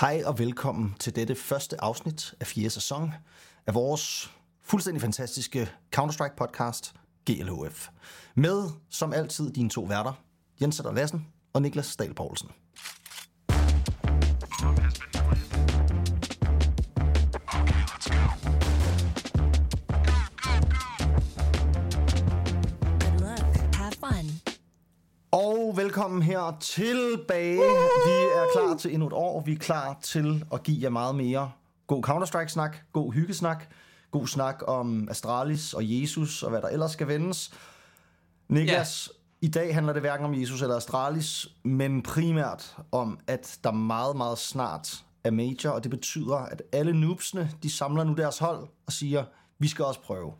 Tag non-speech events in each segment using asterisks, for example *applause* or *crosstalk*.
Hej og velkommen til dette første afsnit af fjerde sæson af vores fuldstændig fantastiske Counter-Strike podcast, GLHF. Med, som altid, dine to værter, Jens Sætter Lassen og Niklas Stahl Poulsen. Velkommen her tilbage. Vi er klar til endnu et år. Vi er klar til at give jer meget mere god Counter-Strike-snak, god hyggesnak, god snak om Astralis og Jesus og hvad der ellers skal vendes. Niklas, i dag handler det hverken om Jesus eller Astralis, men primært om, at der meget, meget snart er major, og det betyder, at alle noobsene, de samler nu deres hold og siger, vi skal også prøve.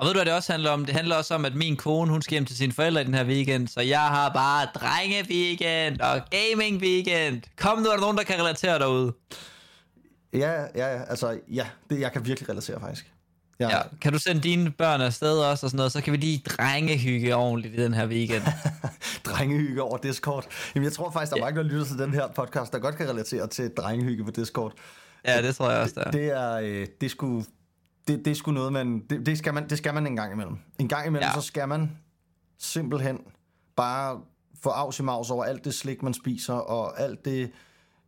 Og ved du, hvad det også handler om? Det handler også om, at min kone, hun skal hjem til sine forældre i den her weekend, så jeg har bare drenge-weekend og gaming-weekend. Kom nu, er der nogen, der kan relatere derude. Ja, ja, ja, altså, ja, det, jeg kan virkelig relatere faktisk. Ja, Ja. Kan du sende dine børn afsted også og sådan noget, så kan vi lige drengehygge ordentligt i den her weekend. *laughs* drengehygge over Discord. Jamen, jeg tror faktisk, der er mange, der lytter til den her podcast, der godt kan relatere til drengehygge på Discord. Ja, det tror jeg også, der er. Det er, øh, det er sgu, det, det er sgu noget, man, det, det, skal man, det skal man en gang imellem. En gang imellem, ja. Så skal man simpelthen bare få afs i maus over alt det slik, man spiser, og alt det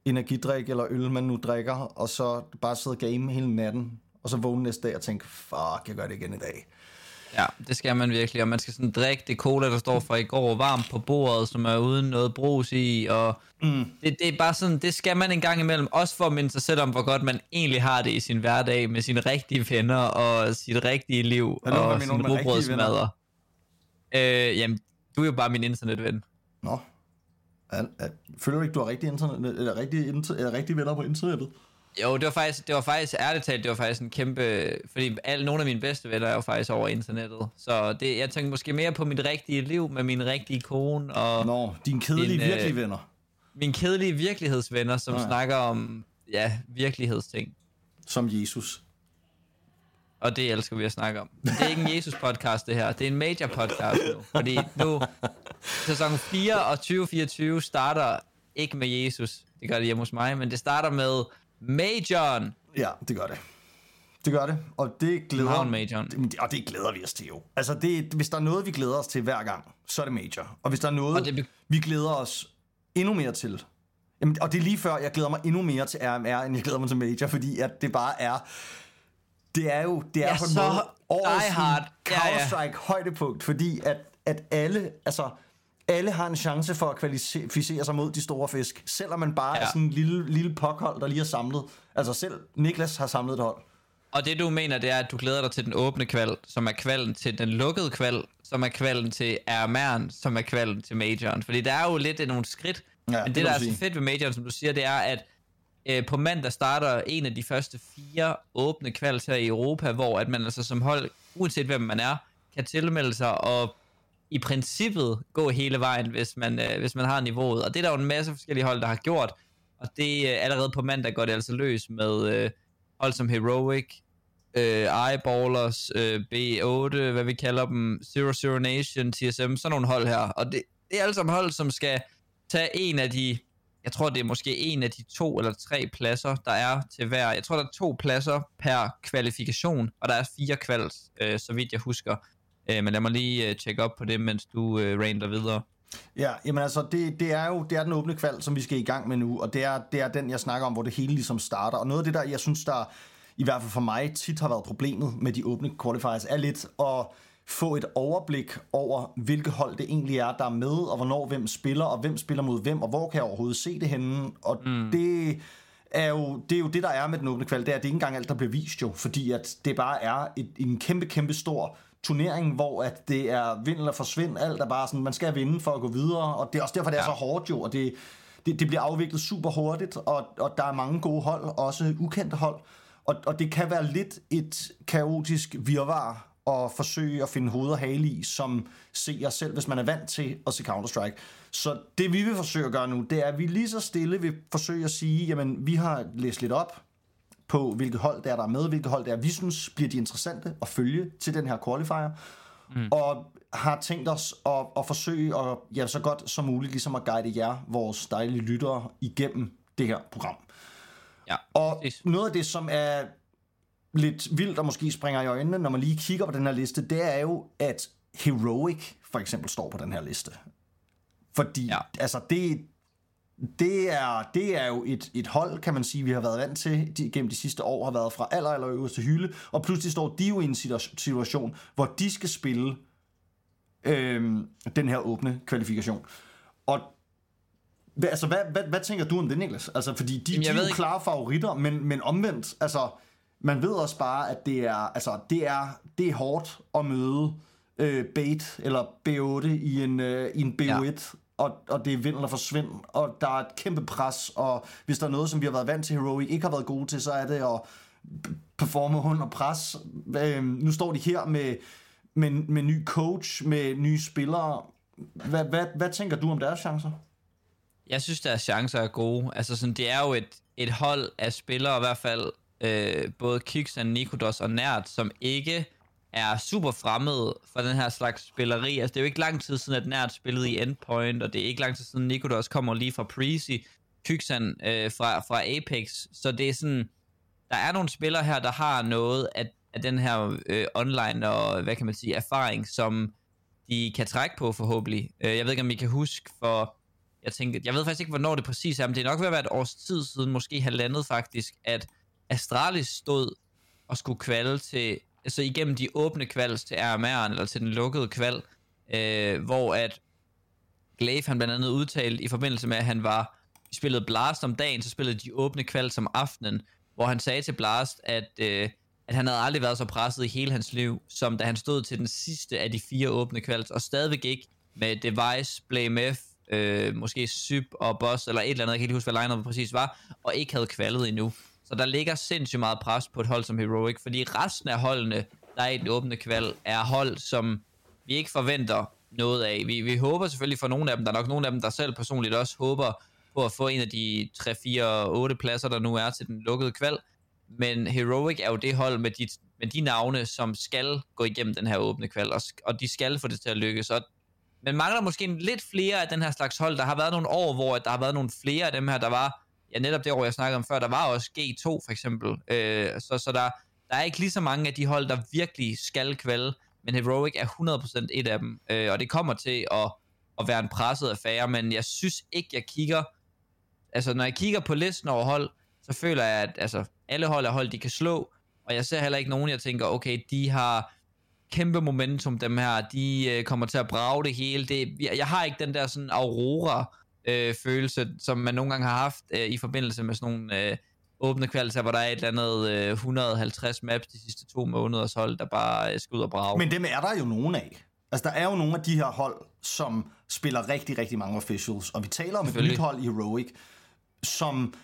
energidrik eller øl, man nu drikker, og så bare sidde og game hele natten, og så vågne næste dag og tænke, fuck, jeg gør det igen i dag. Ja, det skal man virkelig, og man skal sådan drikke det cola, der står fra i går, varmt på bordet, som er uden noget brus i, og mm. det, det er bare sådan, det skal man en gang imellem, også for at minde sig selv om, hvor godt man egentlig har det i sin hverdag, med sine rigtige venner, og sit rigtige liv, Hvad og mener du sin med rigtige rugbrødsmadder. Øh, jamen, du er jo bare min internetven. Nå. Er, er, føler du ikke, du har rigtig, internet, eller rigtig, inter, eller rigtig venner på internettet? Jo, det var faktisk, det var faktisk ærligt talt, det var faktisk en kæmpe, fordi alle, nogle af mine bedste venner er jo faktisk over internettet. Så det, jeg tænker måske mere på mit rigtige liv med min rigtige kone og Nå, dine kedelige, Din, øh, virkelige venner. mine kedelige virkelighedsvenner, som ja. snakker om, ja, virkelighedsting. Som Jesus. Og det elsker vi at snakke om. Men det er ikke en Jesus-podcast, det her. Det er en major-podcast nu. Fordi nu, sæson 4 og 2024 starter ikke med Jesus. Det gør det hjemme hos mig, men det starter med Majoren. Ja, det gør det. Det gør det, og det glæder, Majoren. og det glæder vi os til jo. Altså, det, hvis der er noget, vi glæder os til hver gang, så er det Major. Og hvis der er noget, Og det vi glæder os endnu mere til, jamen, og det er lige før, jeg glæder mig endnu mere til RMR, end jeg glæder mig til Major, fordi at det bare er, det er jo, det er Ja, på en måde årets hard. Ja, ja. Counter-Strike højdepunkt, fordi at, at alle, altså, alle har en chance for at kvalificere sig mod de store fisk, selvom man bare ja. er sådan en lille, lille pokhold, der lige er samlet. Altså selv Niklas har samlet et hold. Og det du mener, det er, at du glæder dig til den åbne kval, som er kvalen til den lukkede kval, som er kvalen til RMR'en, som er kvalen til majoren. Fordi der er jo lidt nogle skridt. Ja, men det det, der er så fedt ved majoren, som du siger, det er, at øh, på mandag starter en af de første fire åbne kvals her i Europa, hvor at man altså som hold, uanset hvem man er, kan tilmelde sig og i princippet gå hele vejen, hvis man, øh, hvis man har niveauet. Og det er der jo en masse forskellige hold, der har gjort. Og det øh, allerede på mandag går det altså løs med øh, hold som Heroic, øh, Eyeballers, øh, B8, hvad vi kalder dem, Zero Zero Nation, TSM, sådan nogle hold her. Og det, det er alle sammen hold, som skal tage en af de, jeg tror det er måske en af de to eller tre pladser, der er til hver. Jeg tror der er to pladser per kvalifikation, og der er fire kvals, øh, så vidt jeg husker. Øh, men lad mig lige øh, tjekke op på det, mens du øh, rander videre. Ja, jamen altså, det, det er jo det er den åbne kval, som vi skal i gang med nu, og det er, det er den, jeg snakker om, hvor det hele ligesom starter. Og noget af det der, jeg synes, der i hvert fald for mig tit har været problemet med de åbne qualifiers, er lidt at få et overblik over, hvilke hold det egentlig er, der er med, og hvornår hvem spiller, og hvem spiller mod hvem, og hvor kan jeg overhovedet se det henne. Og mm. det er jo, det er jo det, der er med den åbne kval, det er, at det ikke engang alt, der bliver vist jo, fordi at det bare er et, en kæmpe, kæmpe stor turnering, hvor at det er vind eller forsvind, alt er bare sådan, man skal vinde for at gå videre, og det er også derfor, det er Ja. så hårdt jo, og det, det, det bliver afviklet super hurtigt, og, og der er mange gode hold, også ukendte hold, og, og det kan være lidt et kaotisk virvar at forsøge at finde hoved og hale i, som seer selv, hvis man er vant til at se Counter-Strike. Så det vi vil forsøge at gøre nu, det er, at vi lige så stille vil forsøge at sige, jamen vi har læst lidt op på, hvilke hold der er, der er med, hvilke hold der er, vi synes bliver de interessante at følge til den her qualifier, mm. og har tænkt os at, at forsøge at, ja, så godt som muligt ligesom at guide jer, vores dejlige lyttere, igennem det her program. Ja, Og noget af det, som er lidt vildt og måske springer i øjnene, når man lige kigger på den her liste, det er jo, at Heroic for eksempel står på den her liste. Fordi. Ja. altså, det, det, er, det er jo et, et hold, kan man sige, vi har været vant til de, gennem de sidste år, har været fra aller, aller øverste hylde, og pludselig står de jo i en situa- situation, hvor de skal spille øhm, den her åbne kvalifikation. Og hvad, altså, hvad, hvad, hvad tænker du om det, Niklas? Altså, fordi de, Jamen, de er jo ikke- klare favoritter, men, men omvendt, altså, man ved også bare, at det er, altså, det er, det er hårdt at møde øh, bait eller B8 i en, øh, i en B1, ja og, og det er vind eller forsvind, og der er et kæmpe pres, og hvis der er noget, som vi har været vant til Heroic ikke har været gode til, så er det at performe under pres. Øh, nu står de her med, med, med ny coach, med nye spillere. Hvad, hvad, hvad tænker du om deres chancer? Jeg synes, deres chancer er gode. Altså, sådan, det er jo et, et hold af spillere, i hvert fald øh, både Kiksan, Nikodos og Nært, som ikke er super fremmed for den her slags spilleri. Altså, det er jo ikke lang tid siden, at Nært spillede i Endpoint, og det er ikke lang tid siden, Nikodos kommer lige fra Prezi, Kyksan øh, fra, fra Apex. Så det er sådan, der er nogle spillere her, der har noget af, af den her øh, online og, hvad kan man sige, erfaring, som de kan trække på forhåbentlig. Øh, jeg ved ikke, om I kan huske for jeg tænker, jeg ved faktisk ikke, hvornår det præcis er, men det er nok ved at være et års tid siden, måske halvandet faktisk, at Astralis stod og skulle kvalde til, altså igennem de åbne kvals til RMR'en, eller til den lukkede kval, øh, hvor at Glaive han blandt andet udtalte i forbindelse med, at han var, de spillede Blast om dagen, så spillede de åbne kval som aftenen, hvor han sagde til Blast, at, øh, at han havde aldrig været så presset i hele hans liv, som da han stod til den sidste af de fire åbne kvals, og stadigvæk ikke med Device, Blame F, øh, måske Syb og Boss, eller et eller andet, jeg kan ikke huske, hvad lineup præcis var, og ikke havde kvalet endnu. Så der ligger sindssygt meget pres på et hold som Heroic, fordi resten af holdene, der er i den åbne kval, er hold, som vi ikke forventer noget af. Vi, vi håber selvfølgelig for nogle af dem, der er nok nogle af dem, der selv personligt også håber på at få en af de 3, 4, 8 pladser, der nu er til den lukkede kval. Men Heroic er jo det hold med de, med de navne, som skal gå igennem den her åbne kval, og, og de skal få det til at lykkes. Og men mangler måske lidt flere af den her slags hold. Der har været nogle år, hvor der har været nogle flere af dem her, der var, ja netop det år, jeg snakkede om før, der var også G2 for eksempel. Øh, så så der, der er ikke lige så mange af de hold, der virkelig skal kvalde, men Heroic er 100% et af dem, øh, og det kommer til at, at være en presset affære, men jeg synes ikke, jeg kigger, altså når jeg kigger på listen over hold, så føler jeg, at altså, alle hold er hold, de kan slå, og jeg ser heller ikke nogen, jeg tænker, okay, de har kæmpe momentum, dem her. De øh, kommer til at brage det hele. Det, jeg, jeg har ikke den der sådan aurora øh, følelse, som man nogle gange har haft øh, i forbindelse med sådan nogle øh, åbne kvaliteter, hvor der er et eller andet øh, 150 maps de sidste to måneders hold, der bare øh, skal ud og brage. Men dem er der jo nogen af. Altså, der er jo nogle af de her hold, som spiller rigtig, rigtig mange officials. Og vi taler om et nyt hold i Heroic, som...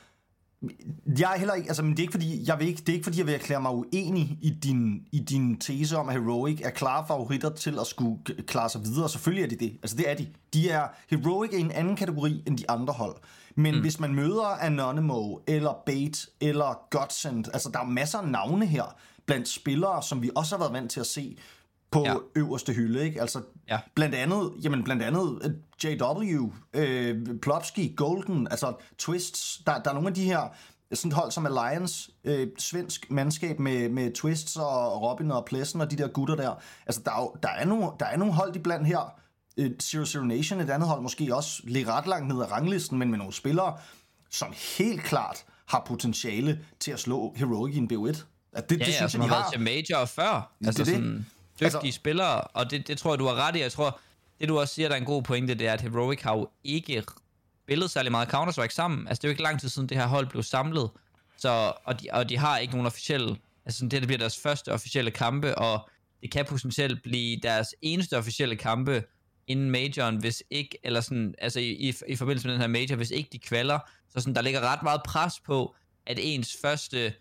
Jeg er heller ikke, altså, men det er ikke fordi, jeg vil ikke, det er ikke fordi, jeg vil erklære mig uenig i din, i din tese om, at Heroic er klare favoritter til at skulle klare sig videre. Selvfølgelig er de det. Altså, det er de. De er, Heroic er i en anden kategori end de andre hold. Men mm. hvis man møder Anonymo, eller Bait, eller Godsend, altså, der er masser af navne her blandt spillere, som vi også har været vant til at se på ja. Ja. øverste hylde, ikke? Altså, Ja. blandt andet, jamen blandt andet øh, JW, øh, Plopski, Golden, altså Twists, der, der er nogle af de her sådan et hold som Alliance, øh, svensk mandskab med, med Twists og Robin og Plessen og de der gutter der. Altså, der er, jo, der er, nogle, der er nogle hold iblandt her. Øh, Zero Zero Nation, et andet hold, måske også ligger ret langt ned ad ranglisten, men med nogle spillere, som helt klart har potentiale til at slå Heroic i en BO1. At det, ja, det ja, synes som jeg, har de været har. til major før. Altså det. sådan dygtige Altså- spillere, og det, det tror jeg, du har ret i. Jeg tror, det du også siger, der er en god pointe, det er, at Heroic har jo ikke spillet særlig meget Counter-Strike sammen. Altså, det er jo ikke lang tid siden, det her hold blev samlet. Så, og, de, og de har ikke nogen officielle... Altså, det, her, det bliver deres første officielle kampe, og det kan potentielt blive deres eneste officielle kampe inden majoren, hvis ikke, eller sådan, altså i, i, i forbindelse med den her major, hvis ikke de kvalder, så sådan, der ligger ret meget pres på, at ens første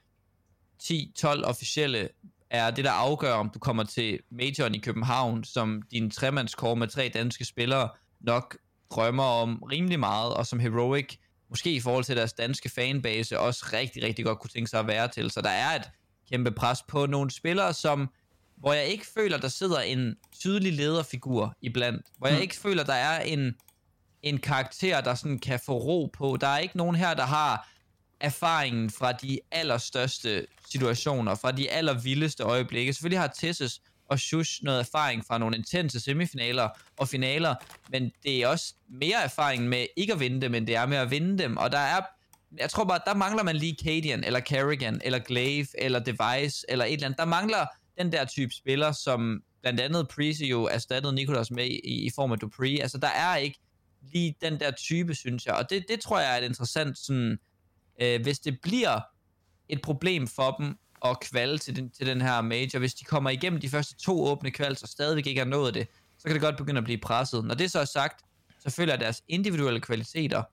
10-12 officielle er det, der afgør, om du kommer til majoren i København, som din tremandskår med tre danske spillere nok drømmer om rimelig meget, og som Heroic, måske i forhold til deres danske fanbase, også rigtig, rigtig godt kunne tænke sig at være til. Så der er et kæmpe pres på nogle spillere, som hvor jeg ikke føler, der sidder en tydelig lederfigur iblandt. Hvor jeg Hmm. ikke føler, der er en, en karakter, der sådan kan få ro på. Der er ikke nogen her, der har erfaringen fra de allerstørste situationer, fra de allervildeste øjeblikke. Selvfølgelig har Tessus og Shush noget erfaring fra nogle intense semifinaler og finaler, men det er også mere erfaring med ikke at vinde dem, end det er med at vinde dem, og der er jeg tror bare, der mangler man lige Cadian, eller Carrigan, eller Glaive, eller Device, eller et eller andet. Der mangler den der type spiller, som blandt andet Prezi jo erstattede Nikolas med i, i form af Dupree. Altså, der er ikke lige den der type, synes jeg. Og det, det tror jeg er et interessant sådan... Øh, hvis det bliver et problem for dem at kvalde til den, til den her major, hvis de kommer igennem de første to åbne kvalds og stadigvæk ikke har nået det, så kan det godt begynde at blive presset. Når det så er sagt, så føler jeg, at deres individuelle kvaliteter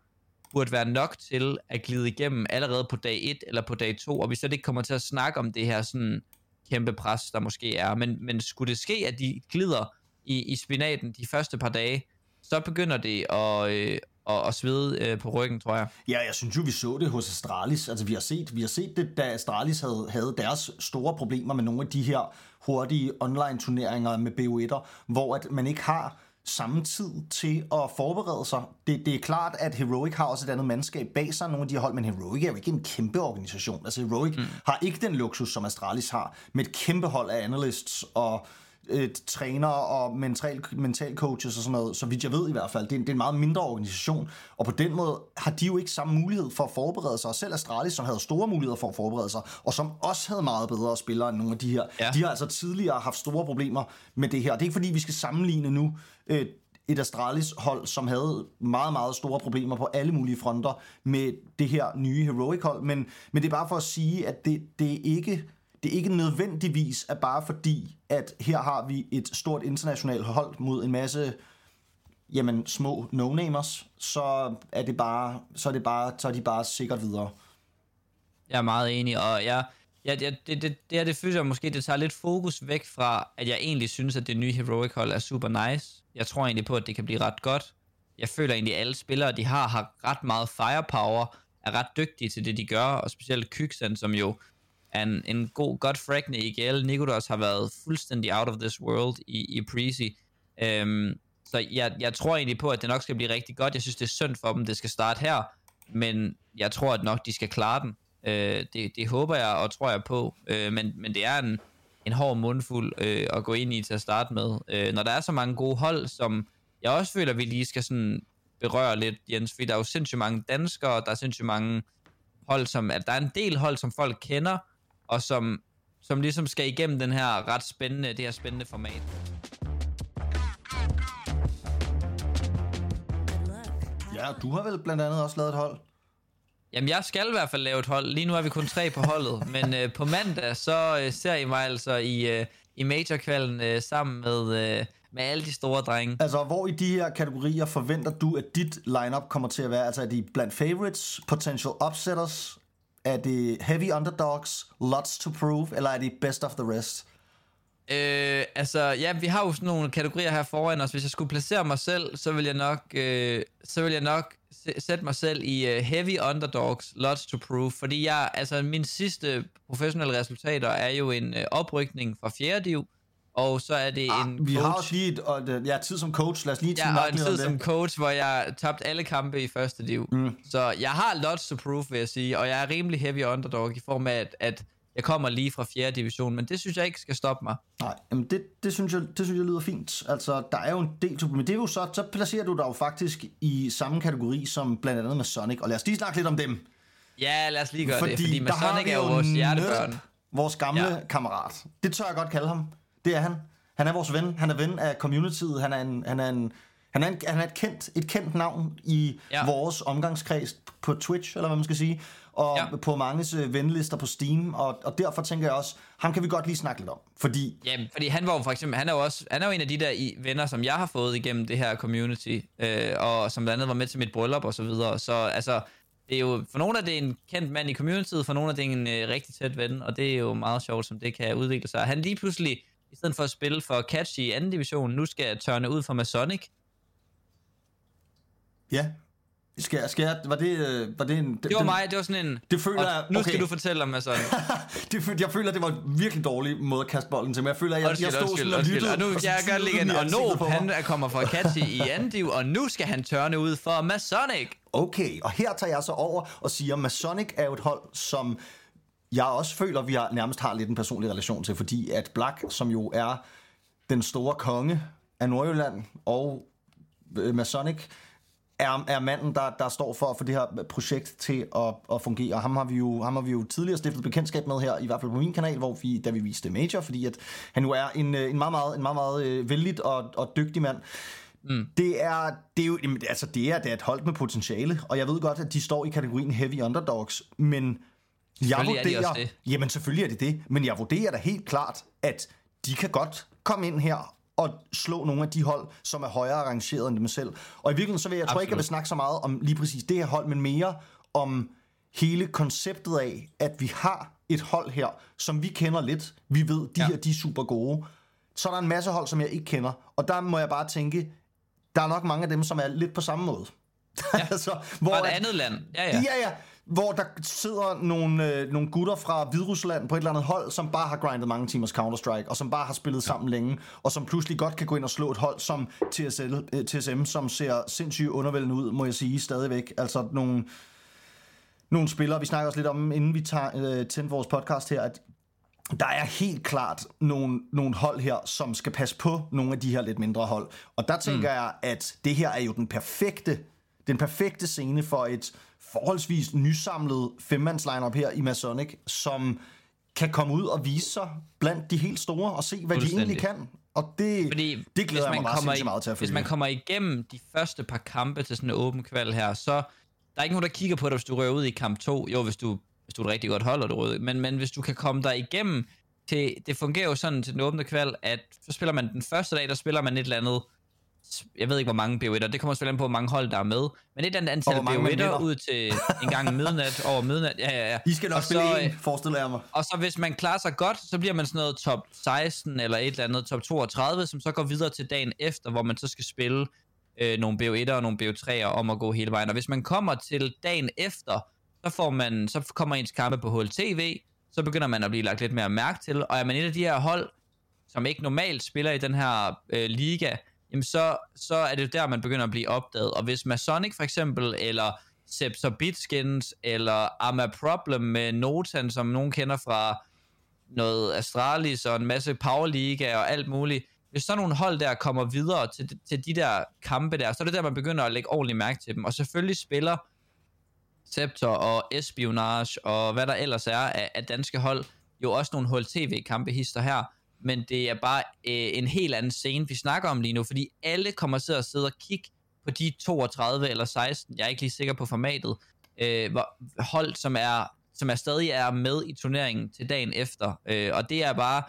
burde være nok til at glide igennem allerede på dag 1 eller på dag 2, og vi slet ikke kommer til at snakke om det her sådan kæmpe pres, der måske er. Men, men skulle det ske, at de glider i, i spinaten de første par dage, så begynder det at, øh, at, at svede øh, på ryggen, tror jeg. Ja, jeg synes jo, vi så det hos Astralis. Altså, vi har set, vi har set det, da Astralis havde, havde deres store problemer med nogle af de her hurtige online-turneringer med BO1'er, hvor at man ikke har samme tid til at forberede sig. Det, det er klart, at Heroic har også et andet mandskab bag sig, nogle af de hold, men Heroic er jo ikke en kæmpe organisation. Altså Heroic mm. har ikke den luksus, som Astralis har, med et kæmpe hold af analysts og øh, træner og mental, mental coaches og sådan noget, så vidt jeg ved i hvert fald. Det er, det er en meget mindre organisation, og på den måde har de jo ikke samme mulighed for at forberede sig, og selv Astralis, som havde store muligheder for at forberede sig, og som også havde meget bedre spillere end nogle af de her, ja. de har altså tidligere haft store problemer med det her. Det er ikke fordi, vi skal sammenligne nu øh, et Astralis-hold, som havde meget, meget store problemer på alle mulige fronter med det her nye Heroic-hold, men, men det er bare for at sige, at det, det er ikke det er ikke nødvendigvis at bare fordi, at her har vi et stort internationalt hold mod en masse jamen, små no-namers, så er det bare, så er det bare, så er de bare sikkert videre. Jeg er meget enig, og jeg, ja, det, det, det, det, det føler jeg måske, det tager lidt fokus væk fra, at jeg egentlig synes, at det nye Heroic hold er super nice. Jeg tror egentlig på, at det kan blive ret godt. Jeg føler egentlig, at alle spillere, de har, har ret meget firepower, er ret dygtige til det, de gør, og specielt Kyksen, som jo en, en god, godt fragne i IGL. Nikodos har været fuldstændig out of this world i, i Prezi. Øhm, så jeg, jeg tror egentlig på, at det nok skal blive rigtig godt. Jeg synes, det er synd for dem, det skal starte her. Men jeg tror, at nok de skal klare den. Øh, det, det håber jeg og tror jeg på. Øh, men, men det er en, en hård mundfuld øh, at gå ind i til at starte med. Øh, når der er så mange gode hold, som jeg også føler, vi lige skal sådan berøre lidt, Jens, fordi der er jo sindssygt mange danskere, der er sindssygt mange hold, som, at der er en del hold, som folk kender, og som, som ligesom skal igennem den her ret spændende, det her spændende format. Ja, du har vel blandt andet også lavet et hold? Jamen, jeg skal i hvert fald lave et hold. Lige nu er vi kun tre på holdet, *laughs* men øh, på mandag, så øh, ser I mig altså i, øh, i majorkvalden øh, sammen med, øh, med alle de store drenge. Altså, hvor i de her kategorier forventer du, at dit lineup kommer til at være? Altså, er de blandt favorites, potential upsetters, er det heavy underdogs, lots to prove, eller er det best of the rest? Øh, altså, ja, vi har jo sådan nogle kategorier her foran os. Hvis jeg skulle placere mig selv, så vil jeg nok, øh, så vil jeg nok sætte mig selv i uh, heavy underdogs, lots to prove, fordi jeg, altså min sidste professionelle resultater er jo en øh, oprykning fra 4. div, og så er det ah, en Vi coach. har også lige et, og, ja, tid som coach. Lad os lige ja, og en tid som coach, hvor jeg tabte alle kampe i første div. Mm. Så jeg har lots to prove, vil jeg sige, og jeg er rimelig heavy underdog i form af, at, at jeg kommer lige fra 4. division, men det synes jeg ikke skal stoppe mig. Nej, men det, det, synes jeg, det synes jeg lyder fint. Altså, der er jo en del, men det er jo så, så placerer du dig jo faktisk i samme kategori som blandt andet med Sonic, og lad os lige snakke lidt om dem. Ja, lad os lige gøre fordi det, fordi med Sonic er jo vores hjertebørn. Vores gamle ja. kammerat. Det tør jeg godt kalde ham. Det er han. Han er vores ven. Han er ven af communityet. Han er en, han er en, han er, en, han er et, kendt, et kendt navn i ja. vores omgangskreds på Twitch, eller hvad man skal sige, og ja. på manges øh, venlister på Steam, og, og derfor tænker jeg også, ham kan vi godt lige snakke lidt om, fordi... Jamen, fordi han var jo for eksempel, han er jo også, han er jo en af de der i, venner, som jeg har fået igennem det her community, øh, og som blandt andet var med til mit bryllup og så videre, så altså, det er jo, for nogle af det er en kendt mand i communityet, for nogle af det er en øh, rigtig tæt ven, og det er jo meget sjovt, som det kan udvikle sig. Han lige pludselig i stedet for at spille for Catch i anden division, nu skal jeg tørne ud fra Masonic. Ja. Skal skal jeg, var det, øh, var det en... Det var mig, det var sådan en... Det føler og jeg- Nu okay. skal du fortælle om Mason. *laughs* det, jeg føler, det var en virkelig dårlig måde at kaste bolden til, men jeg føler, at jeg, jeg stod sådan og lyttede. Og nu så jeg gør den igen. Og mig. han er kommer fra Katsi i Andiv, og nu skal han tørne ud for Masonic. Okay, og her tager jeg så over og siger, at Masonic er jo et hold, som jeg også føler, vi har, nærmest har lidt en personlig relation til, fordi at Black, som jo er den store konge af Nordjylland, og øh, Masonic, er, er manden, der, der står for at få det her projekt til at, at fungere. Ham har, vi jo, ham har vi jo tidligere stiftet bekendtskab med her, i hvert fald på min kanal, hvor vi, da vi viste Major, fordi at han jo er en, øh, en meget, meget, en meget, meget øh, vældig og, og dygtig mand. Mm. Det, er, det er jo jamen, altså det er, det er et hold med potentiale, og jeg ved godt, at de står i kategorien heavy underdogs, men jeg Selvfølgelig er de vurderer, også det. jamen selvfølgelig er det det, men jeg vurderer da helt klart, at de kan godt komme ind her og slå nogle af de hold, som er højere rangeret end dem selv. Og i virkeligheden, så vil jeg, jeg tror ikke, jeg vil snakke så meget om lige præcis det her hold, men mere om hele konceptet af, at vi har et hold her, som vi kender lidt. Vi ved, de Ja. ja. her, de er super gode. Så er der en masse hold, som jeg ikke kender. Og der må jeg bare tænke, der er nok mange af dem, som er lidt på samme måde. Ja. *laughs* altså, hvor Fra et at- andet land. Ja, ja. Ja, ja. Hvor der sidder nogle, øh, nogle gutter fra Hviderusland på et eller andet hold, som bare har grindet mange timers Counter-Strike, og som bare har spillet sammen længe, og som pludselig godt kan gå ind og slå et hold som TSL, øh, TSM, som ser sindssygt undervældende ud, må jeg sige, stadigvæk. Altså nogle, nogle spillere, vi snakker også lidt om, inden vi tager, øh, tændte vores podcast her, at der er helt klart nogle, nogle hold her, som skal passe på nogle af de her lidt mindre hold. Og der tænker mm. jeg, at det her er jo den perfekte, den perfekte scene for et forholdsvis nysamlet femmands lineup her i Masonic, som kan komme ud og vise sig blandt de helt store og se, hvad de egentlig kan. Og det, Fordi det glæder hvis jeg mig man kommer i- meget til at Hvis følge. man kommer igennem de første par kampe til sådan en åben kval her, så der er ikke nogen, der kigger på dig, hvis du rører ud i kamp 2. Jo, hvis du, hvis du er et rigtig godt hold, og du rører. Men, men hvis du kan komme der igennem, til, det fungerer jo sådan til den åbne kval, at så spiller man den første dag, der spiller man et eller andet jeg ved ikke, hvor mange BO1'er, det kommer selvfølgelig an på, hvor mange hold der er med, men et eller andet antal Og hvor mange man BO1'er vinder. ud til en gang midnat, over midnat, ja, ja, ja. I skal nok Og spille så, en, forestiller jeg mig. og så hvis man klarer sig godt, så bliver man sådan noget top 16 eller et eller andet top 32, som så går videre til dagen efter, hvor man så skal spille øh, nogle BO1'er og nogle BO3'er om at gå hele vejen. Og hvis man kommer til dagen efter, så, får man, så kommer ens kampe på HLTV, så begynder man at blive lagt lidt mere mærke til, og er man et af de her hold, som ikke normalt spiller i den her øh, liga, jamen så, så er det der, man begynder at blive opdaget. Og hvis Masonic for eksempel, eller Septor Bitskins, eller Ama Problem med Notan, som nogen kender fra noget Astralis og en masse Powerliga og alt muligt, hvis sådan nogle hold der kommer videre til, til de der kampe der, så er det der, man begynder at lægge ordentligt mærke til dem. Og selvfølgelig spiller Scepter og Espionage og hvad der ellers er af, af danske hold, jo også nogle HLTV-kampe hister her, men det er bare øh, en helt anden scene, vi snakker om lige nu, fordi alle kommer til at sidde og kigge på de 32 eller 16, jeg er ikke lige sikker på formatet, øh, hvor, hold, som er, som er stadig er med i turneringen til dagen efter, øh, og det er bare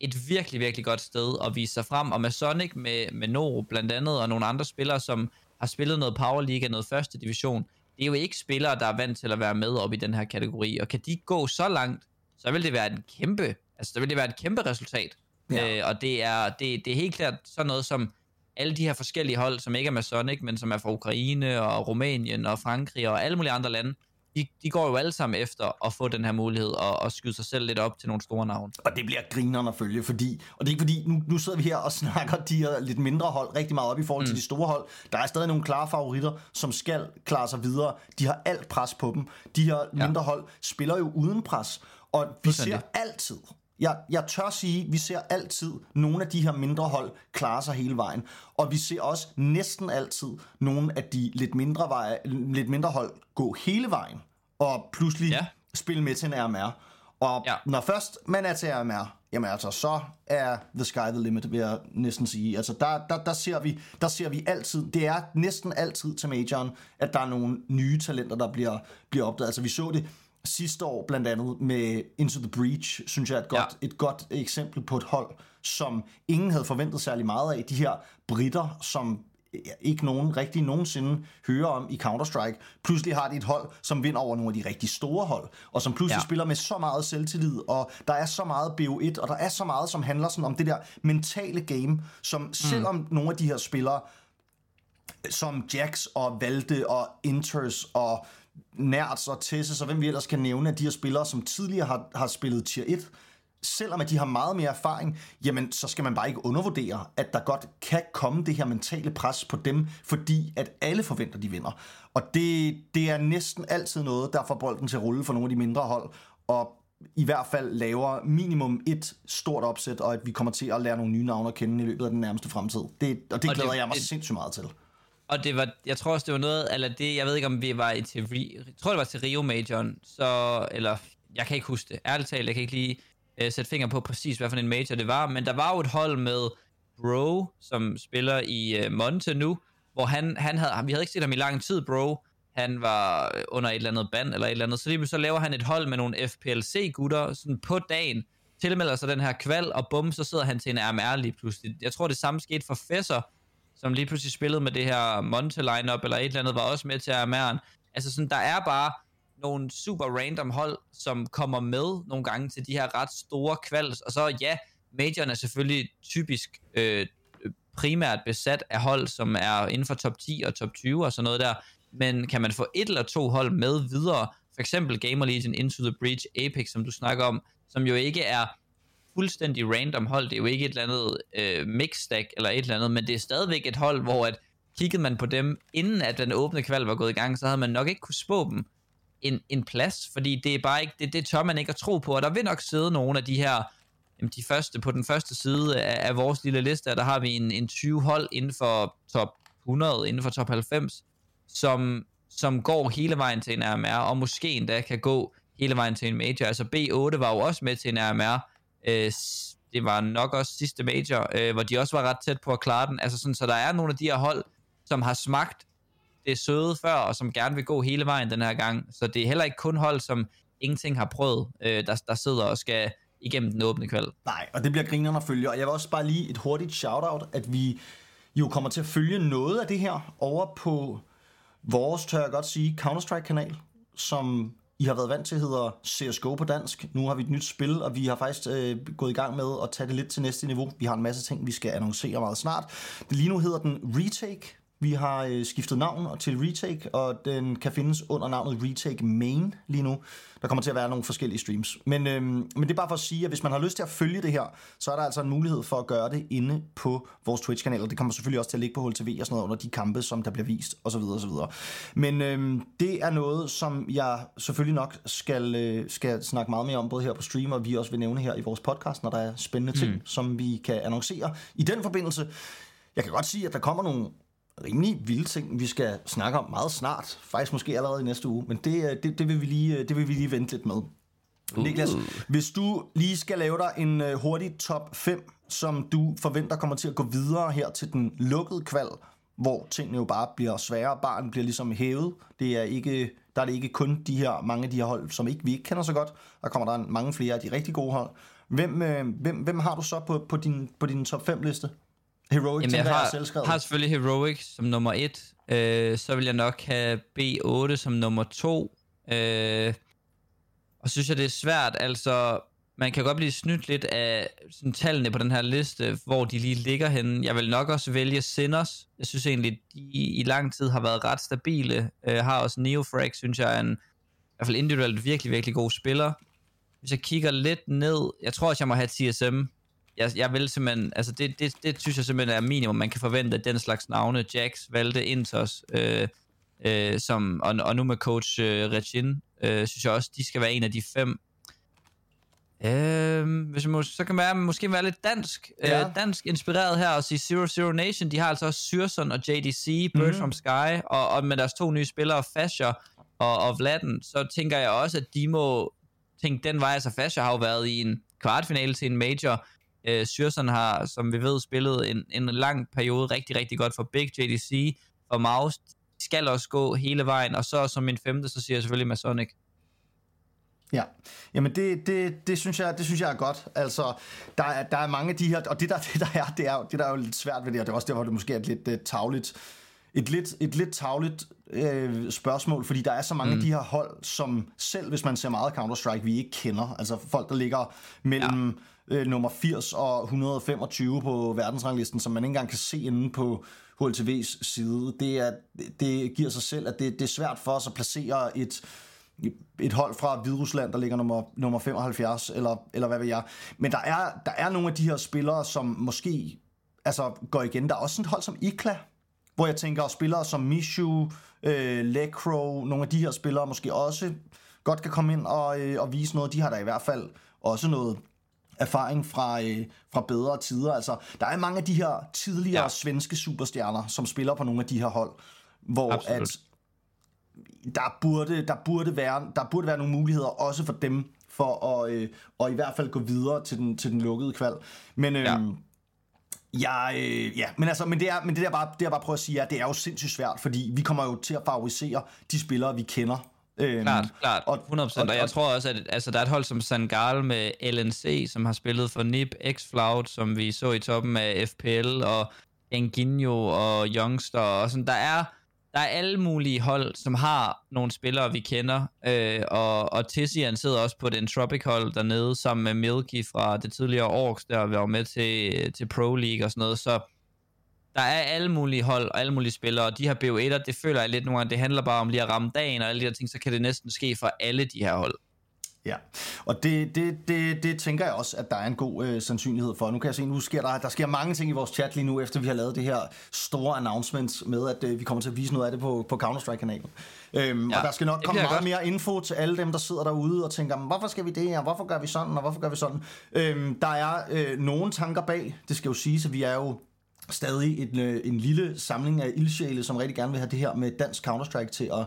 et virkelig, virkelig godt sted at vise sig frem, og med Sonic, med, med Noro blandt andet, og nogle andre spillere, som har spillet noget Power League, noget første division, det er jo ikke spillere, der er vant til at være med op i den her kategori, og kan de gå så langt, så vil det være en kæmpe, altså så vil det være et kæmpe resultat. Ja. Ja. Øh, og det er, det, det er helt klart sådan noget som alle de her forskellige hold, som ikke er Masonic, men som er fra Ukraine og Rumænien og Frankrig og alle mulige andre lande, de, de går jo alle sammen efter at få den her mulighed og, og skyde sig selv lidt op til nogle store navne. Og det bliver grinerne at følge, fordi, og det er ikke fordi, nu, nu sidder vi her og *laughs* snakker de her lidt mindre hold rigtig meget op i forhold til Mm. de store hold. Der er stadig nogle klare favoritter, som skal klare sig videre. De har alt pres på dem. De her Ja. mindre hold spiller jo uden pres. Og vi ser altid, jeg, jeg tør sige, vi ser altid nogle af de her mindre hold klare sig hele vejen. Og vi ser også næsten altid nogle af de lidt mindre, veje, lidt mindre hold gå hele vejen. Og pludselig Ja. spille med til en RMR. Og ja. Når først man er til RMR, jamen altså, så er the sky the limit, vil jeg næsten sige. Altså, der, der, der, ser vi, der ser vi altid, det er næsten altid til majoren, at der er nogle nye talenter, der bliver, bliver opdaget. Altså, vi så det sidste år blandt andet med Into the Breach, synes jeg er et godt, ja. et godt eksempel på et hold, som ingen havde forventet særlig meget af. De her britter, som ikke nogen rigtig nogensinde hører om i Counter-Strike. Pludselig har de et hold, som vinder over nogle af de rigtig store hold, og som pludselig ja. Spiller med så meget selvtillid, og der er så meget BO1, og der er så meget, som handler sådan om det der mentale game, som selvom nogle af de her spillere som Jax og Valde og Inters og Nerds og Tesses og hvem vi ellers kan nævne af de her spillere, som tidligere har, har spillet tier 1, selvom at de har meget mere erfaring, jamen så skal man bare ikke undervurdere, at der godt kan komme det her mentale pres på dem, fordi at alle forventer, de vinder. Og det, det er næsten altid noget, der får bolden til at rulle for nogle af de mindre hold, og i hvert fald laver minimum et stort opsæt, og at vi kommer til at lære nogle nye navne at kende i løbet af den nærmeste fremtid. Det, og det og glæder det, jeg mig det, sindssygt meget til. Og det var, jeg tror også, det var noget, eller det, jeg ved ikke, om vi var i til, jeg tror, det var til Rio Majoren, så, eller, jeg kan ikke huske det. Ærligt talt, jeg kan ikke lige øh, sætte finger på præcis, hvad for en major det var, men der var jo et hold med Bro, som spiller i øh, Monte nu, hvor han, han havde, vi havde ikke set ham i lang tid, Bro, han var under et eller andet band eller et eller andet, så lige så laver han et hold med nogle FPLC-gutter sådan på dagen, tilmelder sig den her kval, og bum, så sidder han til en RMR lige pludselig. Jeg tror, det samme skete for Fesser, som lige pludselig spillede med det her Monte lineup eller et eller andet, var også med til RMR'en. Altså sådan, der er bare nogle super random hold, som kommer med nogle gange til de her ret store kvals, og så ja, majoren er selvfølgelig typisk øh, primært besat af hold, som er inden for top 10 og top 20 og sådan noget der, men kan man få et eller to hold med videre, for eksempel Gamer Legion, Into the Breach, Apex, som du snakker om, som jo ikke er fuldstændig random hold, det er jo ikke et eller andet øh, mix-stack eller et eller andet, men det er stadigvæk et hold, hvor at kiggede man på dem, inden at den åbne kval var gået i gang, så havde man nok ikke kunne spå dem en, en plads, fordi det er bare ikke, det, det tør man ikke at tro på, og der vil nok sidde nogle af de her, jamen de første, på den første side af, af vores lille liste, der har vi en, en 20 hold inden for top 100, inden for top 90, som, som går hele vejen til en RMR, og måske endda kan gå hele vejen til en major. Altså B8 var jo også med til en RMR. Øh, det var nok også sidste major, øh, hvor de også var ret tæt på at klare den. Altså sådan, så der er nogle af de her hold, som har smagt det søde før, og som gerne vil gå hele vejen den her gang. Så det er heller ikke kun hold, som ingenting har prøvet, øh, der, der sidder og skal igennem den åbne kval. Nej, og det bliver grinerne at følge. Og jeg vil også bare lige et hurtigt shout-out, at vi jo kommer til at følge noget af det her over på vores, tør jeg godt sige, Counter-Strike-kanal, som i har været vant til, hedder CSGO på dansk. Nu har vi et nyt spil, og vi har faktisk øh, gået i gang med at tage det lidt til næste niveau. Vi har en masse ting, vi skal annoncere meget snart. Det lige nu hedder den Retake, vi har øh, skiftet navn til Retake, og den kan findes under navnet Retake Main lige nu. Der kommer til at være nogle forskellige streams. Men, øh, men det er bare for at sige, at hvis man har lyst til at følge det her, så er der altså en mulighed for at gøre det inde på vores Twitch-kanal, og det kommer selvfølgelig også til at ligge på HLTV og sådan noget under de kampe, som der bliver vist, osv. osv. Men øh, det er noget, som jeg selvfølgelig nok skal, øh, skal snakke meget mere om, både her på stream, og vi også vil nævne her i vores podcast, når der er spændende ting, mm. som vi kan annoncere. I den forbindelse, jeg kan godt sige, at der kommer nogle rimelig vilde ting, vi skal snakke om meget snart. Faktisk måske allerede i næste uge, men det, øh, det, det, vil, vi lige, øh, det vil vi lige vente lidt med. Uh. Niklas, hvis du lige skal lave dig en uh, hurtig top 5, som du forventer kommer til at gå videre her til den lukkede kval, hvor tingene jo bare bliver sværere, barn bliver ligesom hævet. Det er ikke, der er det ikke kun de her, mange af de her hold, som ikke, vi ikke kender så godt. Der kommer der mange flere af de rigtig gode hold. Hvem, øh, hvem, hvem har du så på, på, din, på din top 5 liste? Heroic, Jamen, jeg har, har selvfølgelig Heroic som nummer et. Øh, så vil jeg nok have B8 som nummer to. Øh, og synes jeg, det er svært. Altså, man kan godt blive snydt lidt af sådan, tallene på den her liste, hvor de lige ligger henne. Jeg vil nok også vælge Sinners. Jeg synes egentlig, de i lang tid har været ret stabile. Øh, har også Neofrag, synes jeg er en i hvert fald individuelt virkelig, virkelig god spiller. Hvis jeg kigger lidt ned, jeg tror også, jeg må have TSM jeg, jeg vil simpelthen, altså det, det, det synes jeg simpelthen er minimum, man kan forvente den slags navne, Jax, Valde, Intos, øh, øh, som, og, og nu med coach øh, Regin, øh, synes jeg også, de skal være en af de fem. Øh, hvis man, så kan man være, måske være lidt dansk, øh, ja. øh, dansk inspireret her og sige Zero Zero Nation, de har altså også Syrson og JDC, Bird mm. from Sky, og, og med deres to nye spillere, Fasher og, og Vladen, så tænker jeg også, at de må tænke den vej, altså Fasher har jo været i en kvartfinale til en major, Øh, Syrson har, som vi ved, spillet en, en lang periode rigtig, rigtig godt for Big JDC, for Maus. Skal også gå hele vejen, og så som min femte, så siger jeg selvfølgelig Masonic. Ja, jamen det, det, det, synes jeg, det synes jeg er godt. Altså, der er, der er mange af de her, og det der, *laughs* det der er, det er, det der er jo lidt svært ved det, og det er også der, hvor det måske er lidt uh, tavligt et lidt, et lidt tavligt øh, spørgsmål, fordi der er så mange mm. af de her hold, som selv hvis man ser meget Counter-Strike, vi ikke kender. Altså folk, der ligger mellem ja øh, nummer 80 og 125 på verdensranglisten, som man ikke engang kan se inde på HLTV's side. Det, er, det giver sig selv, at det, det er svært for os at placere et et hold fra Hviderusland, der ligger nummer, nummer 75, eller, eller hvad ved jeg. Men der er, der er nogle af de her spillere, som måske altså, går igen. Der er også et hold som Ikla, hvor jeg tænker, at spillere som Mishu, øh, Lekro, nogle af de her spillere måske også godt kan komme ind og, øh, og vise noget. De har da i hvert fald også noget erfaring fra, øh, fra bedre tider. Altså, der er mange af de her tidligere ja. svenske superstjerner, som spiller på nogle af de her hold, hvor Absolut. at der burde, der, burde være, der burde være nogle muligheder også for dem, for at, øh, at i hvert fald gå videre til den, til den lukkede kval. Men, øh, ja. Ja, øh, ja, men altså, men det er, men det er bare, det er bare prøve at sige, at det er jo sindssygt svært, fordi vi kommer jo til at favorisere de spillere, vi kender. Øhm, klart, klart, 100%. Og, og, og jeg tror også, at altså, der er et hold som Sangal med LNC, som har spillet for NIP, X-Floud, som vi så i toppen af FPL, og Enginho og Youngster, og sådan, der er der er alle mulige hold, som har nogle spillere, vi kender, øh, og, og Tissian sidder også på den Tropic hold dernede, sammen med Milky fra det tidligere Orks, der var med til, til Pro League og sådan noget, så der er alle mulige hold og alle mulige spillere, og de her BO1'er, det føler jeg lidt nogle gange, det handler bare om lige at ramme dagen og alle de her ting, så kan det næsten ske for alle de her hold. Ja, og det, det, det, det tænker jeg også, at der er en god øh, sandsynlighed for. Nu kan jeg se, nu sker der, der sker mange ting i vores chat lige nu, efter vi har lavet det her store announcement med, at øh, vi kommer til at vise noget af det på, på Counter-Strike-kanalen. Øhm, ja, og der skal nok komme meget godt. mere info til alle dem, der sidder derude og tænker, hvorfor skal vi det her, hvorfor gør vi sådan, og hvorfor gør vi sådan. Øhm, der er øh, nogle tanker bag, det skal jo sige, at vi er jo stadig en, øh, en lille samling af ildsjæle, som rigtig gerne vil have det her med dansk Counter-Strike til at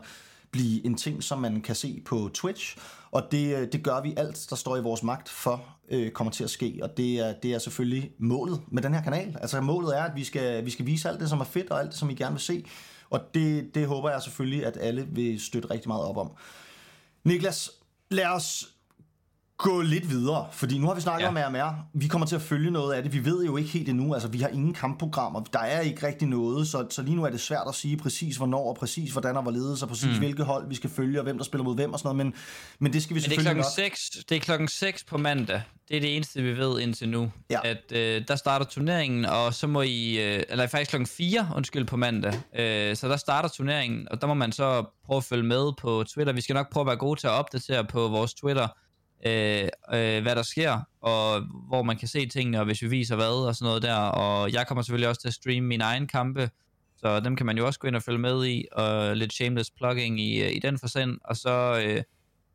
blive en ting, som man kan se på Twitch. Og det, øh, det gør vi alt, der står i vores magt for, øh, kommer til at ske. Og det er, det er selvfølgelig målet med den her kanal. Altså målet er, at vi skal, vi skal vise alt det, som er fedt, og alt det, som I gerne vil se. Og det, det håber jeg selvfølgelig, at alle vil støtte rigtig meget op om. Niklas, lad os gå lidt videre, fordi nu har vi snakket ja. om RMR. Vi kommer til at følge noget af det. Vi ved jo ikke helt endnu, altså vi har ingen kampprogrammer. Der er ikke rigtig noget, så, så lige nu er det svært at sige præcis hvornår, og præcis hvordan og hvorledes, og præcis mm. hvilke hold vi skal følge, og hvem der spiller mod hvem og sådan noget, men, men det skal vi men selvfølgelig det er klokken 6, Det er klokken 6 på mandag. Det er det eneste, vi ved indtil nu. Ja. At øh, der starter turneringen, og så må I... Øh, eller faktisk klokken 4, undskyld, på mandag. Øh, så der starter turneringen, og der må man så prøve at følge med på Twitter. Vi skal nok prøve at være gode til at opdatere på vores Twitter, øh, øh, hvad der sker, og hvor man kan se tingene, og hvis vi viser hvad, og sådan noget der. Og jeg kommer selvfølgelig også til at streame mine egne kampe, så dem kan man jo også gå ind og følge med i, og lidt shameless plugging i, øh, i den forsend, og så, øh,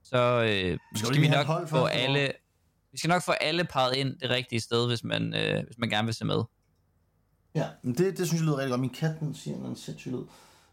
så øh, skal, vi nok få alle... Vi skal nok få alle parret ind det rigtige sted, hvis man, øh, hvis man gerne vil se med. Ja, men det, det synes jeg lyder rigtig godt. Min kat, den siger en sindssygt lyd.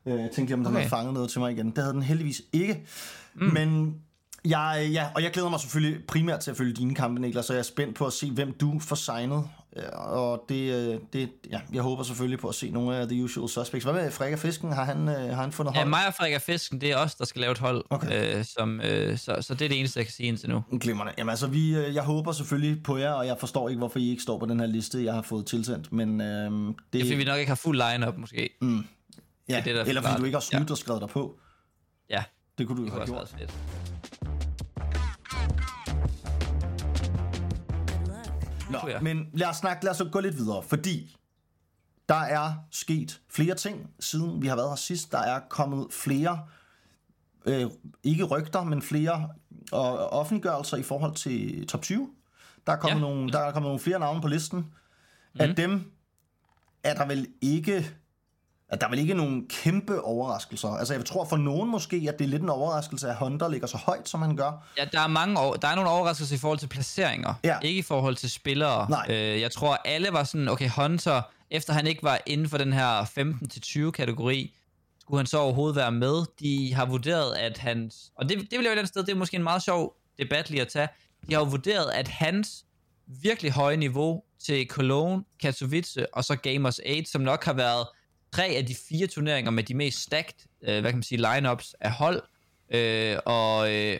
Øh, jeg tænkte, om den okay. havde fanget noget til mig igen. Det havde den heldigvis ikke. Mm. Men jeg, ja, og jeg glæder mig selvfølgelig primært til at følge dine kampe, Niklas, så jeg er spændt på at se, hvem du får signet. Og det, øh, det, ja, jeg håber selvfølgelig på at se nogle af The Usual Suspects. Hvad med Frederik Fisken? Har han, øh, har han fundet hold? Ja, mig og Frederik Fisken, det er os, der skal lave et hold. Okay. Øh, som, øh, så, så det er det eneste, jeg kan sige indtil nu. Glimrende. Jamen altså, vi, øh, jeg håber selvfølgelig på jer, og jeg forstår ikke, hvorfor I ikke står på den her liste, jeg har fået tilsendt. Men, øh, det... det er fordi, vi nok ikke har fuld line-up, måske. Mm. Ja, det, det, der eller fordi du ikke har snydt ja. og skrevet dig på. Ja. Det kunne du det have gjort. Fedt. Nå, men lad os snakke, lad os gå lidt videre, fordi der er sket flere ting, siden vi har været her sidst. Der er kommet flere, øh, ikke rygter, men flere og offentliggørelser i forhold til top 20. Der er kommet, ja. nogle, der er kommet nogle flere navne på listen. Mm. Af mhm. dem er der vel ikke at der er vel ikke nogen kæmpe overraskelser. Altså jeg tror for nogen måske, at det er lidt en overraskelse, at Hunter ligger så højt, som han gør. Ja, der er, mange, der er nogle overraskelser i forhold til placeringer, ja. ikke i forhold til spillere. Nej. Øh, jeg tror alle var sådan, okay Hunter, efter han ikke var inden for den her 15-20 kategori, skulle han så overhovedet være med. De har vurderet, at hans... Og det, det vil jeg jo et sted, det er måske en meget sjov debat lige at tage. De har jo vurderet, at hans virkelig høje niveau til Cologne, Katowice og så Gamers 8, som nok har været tre af de fire turneringer med de mest stacked, øh, hvad kan man sige, lineups af hold, øh, og, øh,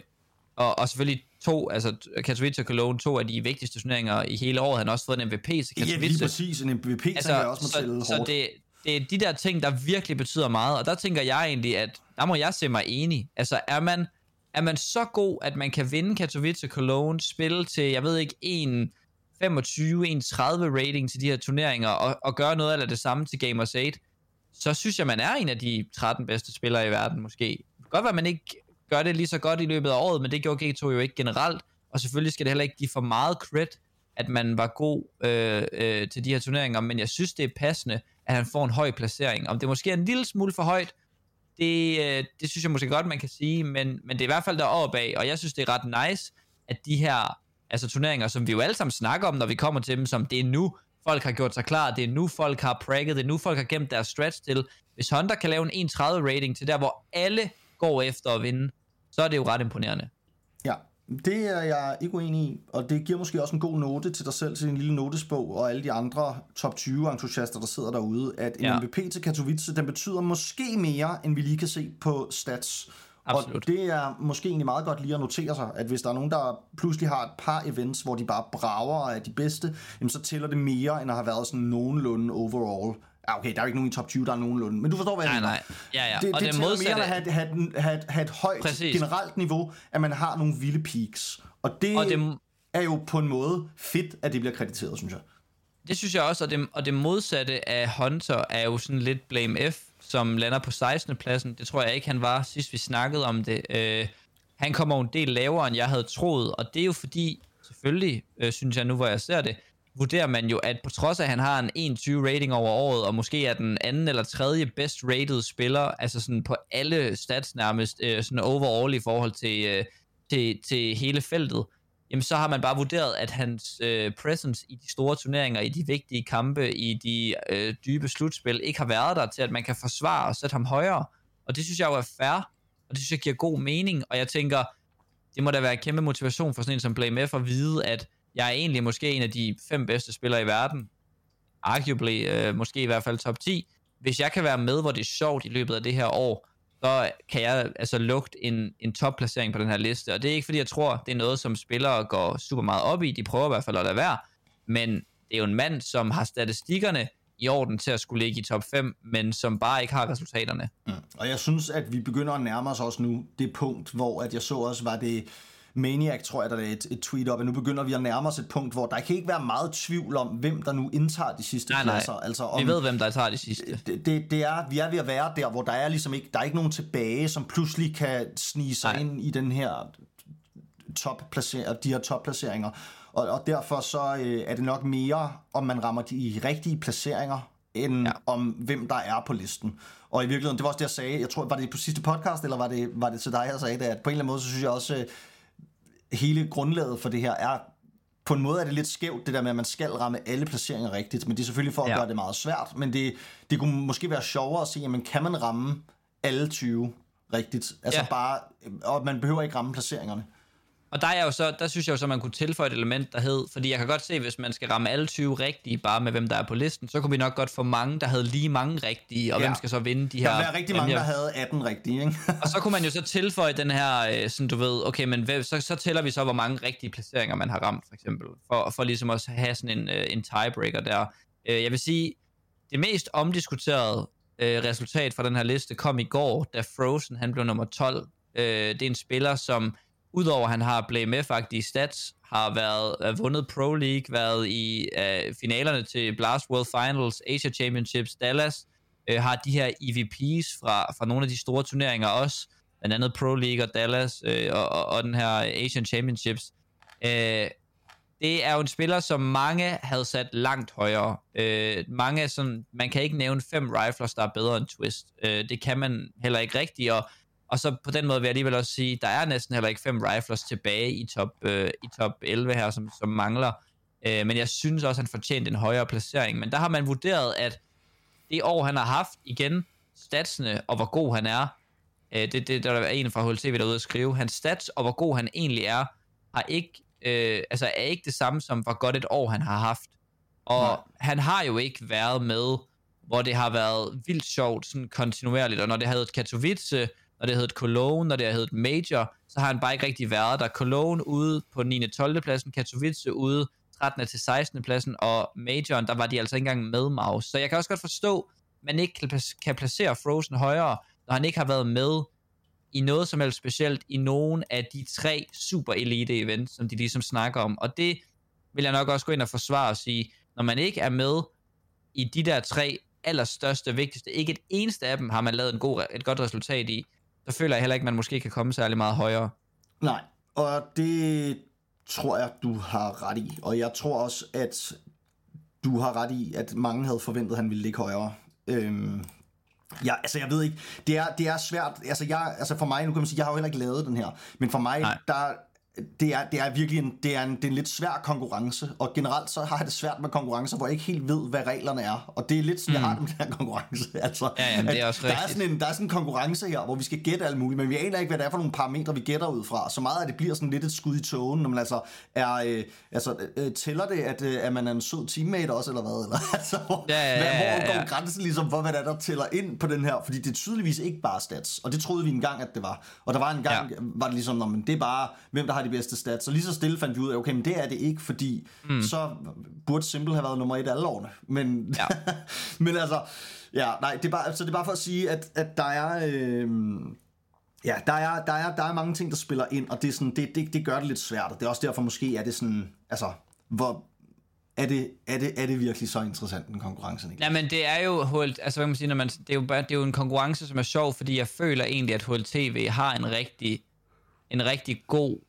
og, og selvfølgelig to, altså Katowice og Cologne, to af de vigtigste turneringer i hele året. Han har også fået en MVP til Katowice. Ja, lige præcis. En MVP, altså, jeg også må så, så det, det er de der ting, der virkelig betyder meget, og der tænker jeg egentlig, at der må jeg se mig enig. Altså, er man, er man så god, at man kan vinde Katowice Cologne, spille til, jeg ved ikke, en 25, en 30 rating til de her turneringer, og, og gøre noget af det samme til Gamers 8, så synes jeg, man er en af de 13 bedste spillere i verden, måske. Det kan godt være, at man ikke gør det lige så godt i løbet af året, men det gjorde G2 jo ikke generelt, og selvfølgelig skal det heller ikke give for meget credit, at man var god øh, øh, til de her turneringer, men jeg synes, det er passende, at han får en høj placering. Om det måske er en lille smule for højt, det, øh, det synes jeg måske godt, man kan sige, men, men det er i hvert fald deroppe af, og jeg synes, det er ret nice, at de her altså turneringer, som vi jo alle sammen snakker om, når vi kommer til dem, som det er nu, folk har gjort sig klar, det er nu, folk har pragget, det er nu, folk har gemt deres stretch til. Hvis Honda kan lave en 1.30 rating til der, hvor alle går efter at vinde, så er det jo ret imponerende. Ja, det er jeg ikke uenig i, og det giver måske også en god note til dig selv, til din lille notesbog, og alle de andre top 20 entusiaster, der sidder derude, at en ja. MVP til Katowice, den betyder måske mere, end vi lige kan se på stats. Absolut. Og det er måske egentlig meget godt lige at notere sig, at hvis der er nogen, der pludselig har et par events, hvor de bare brager af de bedste, jamen så tæller det mere, end at have været sådan nogenlunde overall. Ja, okay, der er jo ikke nogen i top 20, der er nogenlunde. Men du forstår, hvad jeg Nej, mener. nej. Ja, ja. Det, Og det det tæller modsatte- mere at have, have, have, have et højt Præcis. generelt niveau, at man har nogle vilde peaks. Og det, Og og det er jo på en måde fedt, at det bliver krediteret, synes jeg. Det synes jeg også, og det, og det modsatte af Hunter er jo sådan lidt Blame F, som lander på 16. pladsen. Det tror jeg ikke, han var, sidst vi snakkede om det. Øh, han kommer jo en del lavere, end jeg havde troet, og det er jo fordi, selvfølgelig, øh, synes jeg nu, hvor jeg ser det, vurderer man jo, at på trods af, at han har en 21 rating over året, og måske er den anden eller tredje best rated spiller, altså sådan på alle stats nærmest, øh, sådan overall i forhold til, øh, til, til hele feltet, jamen så har man bare vurderet, at hans øh, presence i de store turneringer, i de vigtige kampe, i de øh, dybe slutspil, ikke har været der til, at man kan forsvare og sætte ham højere. Og det synes jeg jo er fair, og det synes jeg giver god mening, og jeg tænker, det må da være en kæmpe motivation for sådan en som Blame for at vide, at jeg er egentlig måske en af de fem bedste spillere i verden, arguably, øh, måske i hvert fald top 10. Hvis jeg kan være med, hvor det er sjovt i løbet af det her år, så kan jeg altså lugte en, en topplacering på den her liste. Og det er ikke fordi, jeg tror, det er noget, som spillere går super meget op i. De prøver i hvert fald at lade være. Men det er jo en mand, som har statistikkerne i orden til at skulle ligge i top 5, men som bare ikke har resultaterne. Mm. Og jeg synes, at vi begynder at nærme os også nu det punkt, hvor at jeg så også, var det Maniac, tror jeg, der er et, et tweet op, at nu begynder vi at nærme os et punkt, hvor der kan ikke være meget tvivl om, hvem der nu indtager de sidste Nej, nej. pladser. Altså om, Vi ved, hvem der tager de sidste. det, det, det er, vi er ved at være der, hvor der er ligesom ikke, der er ikke nogen tilbage, som pludselig kan snige sig Nej. ind i den her topplacer, de her topplaceringer. Og, og derfor så øh, er det nok mere, om man rammer de rigtige placeringer, end Ja. ja. om hvem der er på listen. Og i virkeligheden, det var også det, jeg sagde. Jeg tror, var det på sidste podcast, eller var det, var det til dig, jeg sagde det, at på en eller anden måde, så synes jeg også, øh, hele grundlaget for det her er, på en måde er det lidt skævt, det der med, at man skal ramme alle placeringer rigtigt, men det er selvfølgelig for at Ja. gøre det meget svært, men det, det kunne måske være sjovere at se, jamen kan man ramme alle 20 rigtigt? Altså ja. bare, og man behøver ikke ramme placeringerne. Og der, er jo så, der synes jeg jo så, at man kunne tilføje et element, der hed, fordi jeg kan godt se, hvis man skal ramme alle 20 rigtige, bare med hvem der er på listen, så kunne vi nok godt få mange, der havde lige mange rigtige, og ja. Hvem skal så vinde de Der her... vil være rigtig mange, præmier? der havde 18 rigtige, ikke? *laughs* Og så kunne man jo så tilføje den her, øh, sådan du ved, okay, men hvad, så, så tæller vi så, hvor mange rigtige placeringer man har ramt, for eksempel, for, for ligesom også at have sådan en, øh, en tiebreaker der. Øh, jeg vil sige, det mest omdiskuterede resultat fra den her liste kom i går, da Frozen han blev nummer 12. Øh, det er en spiller, som udover at han har Blame F-agtige stats, har været uh, vundet Pro League, været i uh, finalerne til Blast World Finals, Asia Championships, Dallas, uh, har de her EVP's fra, fra nogle af de store turneringer også, blandt andet Pro League og Dallas uh, og, og, og den her Asian Championships. Uh, det er jo en spiller, som mange havde sat langt højere. Øh, mange sådan, man kan ikke nævne fem riflers, der er bedre end Twist. Øh, det kan man heller ikke rigtigt, og, og så på den måde vil jeg alligevel også sige, der er næsten heller ikke fem riflers tilbage i top, øh, i top 11 her, som, som mangler. Øh, men jeg synes også, han fortjente en højere placering. Men der har man vurderet, at det år, han har haft igen, statsene og hvor god han er, øh, det, det der er en fra HLTV, der er ude at skrive, hans stats og hvor god han egentlig er, har ikke, øh, altså er ikke det samme som, hvor godt et år han har haft. Og Nej. Han har jo ikke været med, hvor det har været vildt sjovt, sådan kontinuerligt, og når det har heddet Katowice, når det har Cologne, når det har Major, så har han bare ikke rigtig været der. Cologne ude på 9. og 12. pladsen, Katowice ude 13. til 16. pladsen, og Majoren, der var de altså ikke engang med Maus. Så jeg kan også godt forstå man ikke kan, kan placere Frozen højere, når han ikke har været med i noget som helst specielt i nogen af de tre super elite events, som de ligesom snakker om. Og det vil jeg nok også gå ind og forsvare og sige, når man ikke er med i de der tre allerstørste og vigtigste, ikke et eneste af dem har man lavet en god, et godt resultat i, så føler jeg heller ikke, at man måske kan komme særlig meget højere. Nej, og det tror jeg, du har ret i. Og jeg tror også, at du har ret i, at mange havde forventet, at han ville ligge højere. Øhm, Ja, altså jeg ved ikke, det er, det er svært, altså, jeg, altså for mig, nu kan man sige, jeg har jo heller ikke lavet den her, men for mig, Nej. der, det er, det er virkelig en, det er en, det er en lidt svær konkurrence, og generelt så har jeg det svært med konkurrencer, hvor jeg ikke helt ved, hvad reglerne er, og det er lidt sådan, jeg har det med den her konkurrence, *laughs* altså. Ja, jamen, det er også der er, sådan en, der er sådan en konkurrence her, hvor vi skal gætte alt muligt, men vi aner ikke, hvad det er for nogle parametre, vi gætter ud fra, så meget af det bliver sådan lidt et skud i togen, når man altså er, øh, altså, øh, tæller det, at, øh, at man er en sød teammate også, eller hvad, *laughs* eller altså, hvor, Ja, ja, hvad, ja, hvor ja. går grænsen ligesom for, hvad der, er, der tæller ind på den her, fordi det er tydeligvis ikke bare stats, og det troede vi engang, at det var. Og der var en gang, Ja. ja. var det ligesom, "Nå, men det er bare, hvem der har de bedste stats. Og lige så stille fandt vi ud af, okay, men det er det ikke, fordi mm. så burde Simple have været nummer et alle årene. Men, Ja. *laughs* men altså, ja, nej, det er bare, så det er bare for at sige, at, at der er... Øh, Ja, der er, der, er, der er mange ting, der spiller ind, og det, er sådan, det, det, det gør det lidt svært. Og det er også derfor, måske er det sådan, altså, hvor, er det, er det, er det virkelig så interessant, en konkurrence? Ikke? Nej, men det er jo HL, altså hvad kan man sige, når man, det, er jo bare, det er jo en konkurrence, som er sjov, fordi jeg føler egentlig, at HLTV har en rigtig, en rigtig god,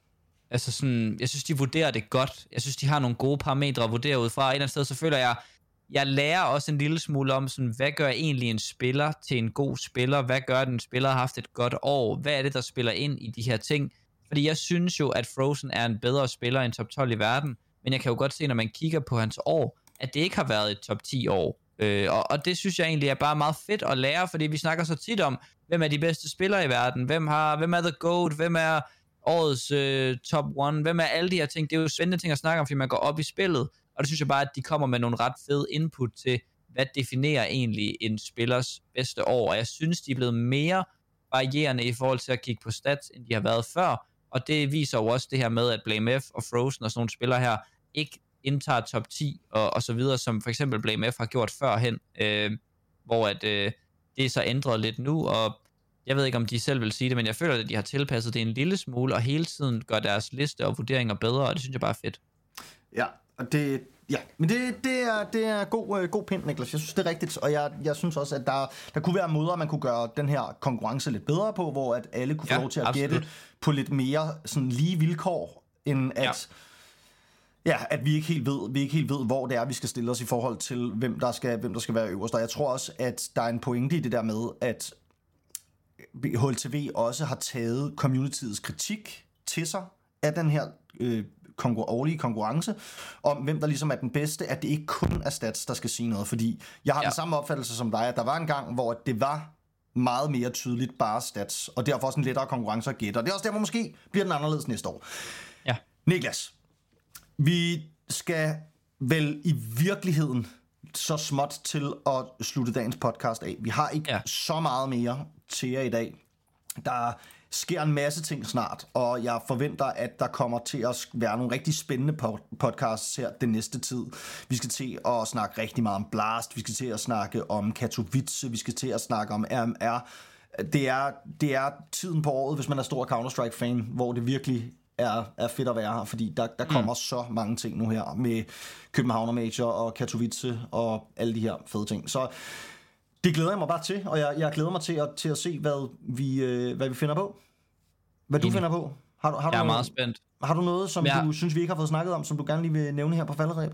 altså sådan, jeg synes, de vurderer det godt. Jeg synes, de har nogle gode parametre at vurdere ud fra. Et eller andet sted, så føler jeg, jeg lærer også en lille smule om, sådan, hvad gør egentlig en spiller til en god spiller? Hvad gør, den spiller har haft et godt år? Hvad er det, der spiller ind i de her ting? Fordi jeg synes jo, at Frozen er en bedre spiller end top 12 i verden, men jeg kan jo godt se, når man kigger på hans år, at det ikke har været et top 10 år. Øh, og, og det synes jeg egentlig er bare meget fedt at lære, fordi vi snakker så tit om, hvem er de bedste spillere i verden, hvem, har, hvem er The GOAT, hvem er årets øh, top one, hvem er alle de her ting. Det er jo spændende ting at snakke om, fordi man går op i spillet, og det synes jeg bare, at de kommer med nogle ret fede input til, hvad definerer egentlig en spillers bedste år, og jeg synes, de er blevet mere varierende i forhold til at kigge på stats, end de har været før, og det viser jo også det her med, at Blame F og Frozen og sådan nogle spillere her, ikke indtager top 10 og, og så videre, som for eksempel Blame F har gjort førhen, øh, hvor at, øh, det er så ændret lidt nu, og jeg ved ikke, om de selv vil sige det, men jeg føler, at de har tilpasset det en lille smule, og hele tiden gør deres liste og vurderinger bedre, og det synes jeg bare er fedt. Ja, og det, ja. men det, det, er, det er god, øh, god pind, Niklas. Jeg synes, det er rigtigt, og jeg, jeg synes også, at der, der kunne være måder, man kunne gøre den her konkurrence lidt bedre på, hvor at alle kunne få Ja, lov til at absolut. gætte på lidt mere sådan lige vilkår, end at... Ja. Ja, at vi ikke helt ved, vi ikke helt ved, hvor det er, vi skal stille os i forhold til, hvem der skal, hvem der skal være øverst. Og jeg tror også, at der er en pointe i det der med, at HLTV også har taget communityets kritik til sig af den her øh, konkur- årlige konkurrence, om hvem der ligesom er den bedste, at det ikke kun er stats, der skal sige noget. Fordi jeg har ja. Den samme opfattelse som dig, at der var en gang, hvor det var meget mere tydeligt bare stats, og derfor også en lettere konkurrence at gætte. Og det er også derfor, måske bliver den anderledes næste år. Ja. Niklas, vi skal vel i virkeligheden så småt til at slutte dagens podcast af. Vi har ikke ja. Så meget mere til jer i dag. Der sker en masse ting snart, og jeg forventer, at der kommer til at være nogle rigtig spændende po- podcasts her den næste tid. Vi skal til at snakke rigtig meget om Blast, vi skal til at snakke om Katowice, vi skal til at snakke om RMR. Det er, det er tiden på året, hvis man er stor Counter-Strike-fan, hvor det virkelig er, er fedt at være her, fordi der, der kommer mm. så mange ting nu her med Københavner Major og Katowice og alle de her fede ting. Så det glæder jeg mig bare til, og jeg, jeg glæder mig til at, til at se, hvad vi, øh, hvad vi finder på. Hvad du finder på. Har du, har, Jeg er du, meget spændt. har du noget, som Ja. du synes, vi ikke har fået snakket om, som du gerne lige vil nævne her på falderæb?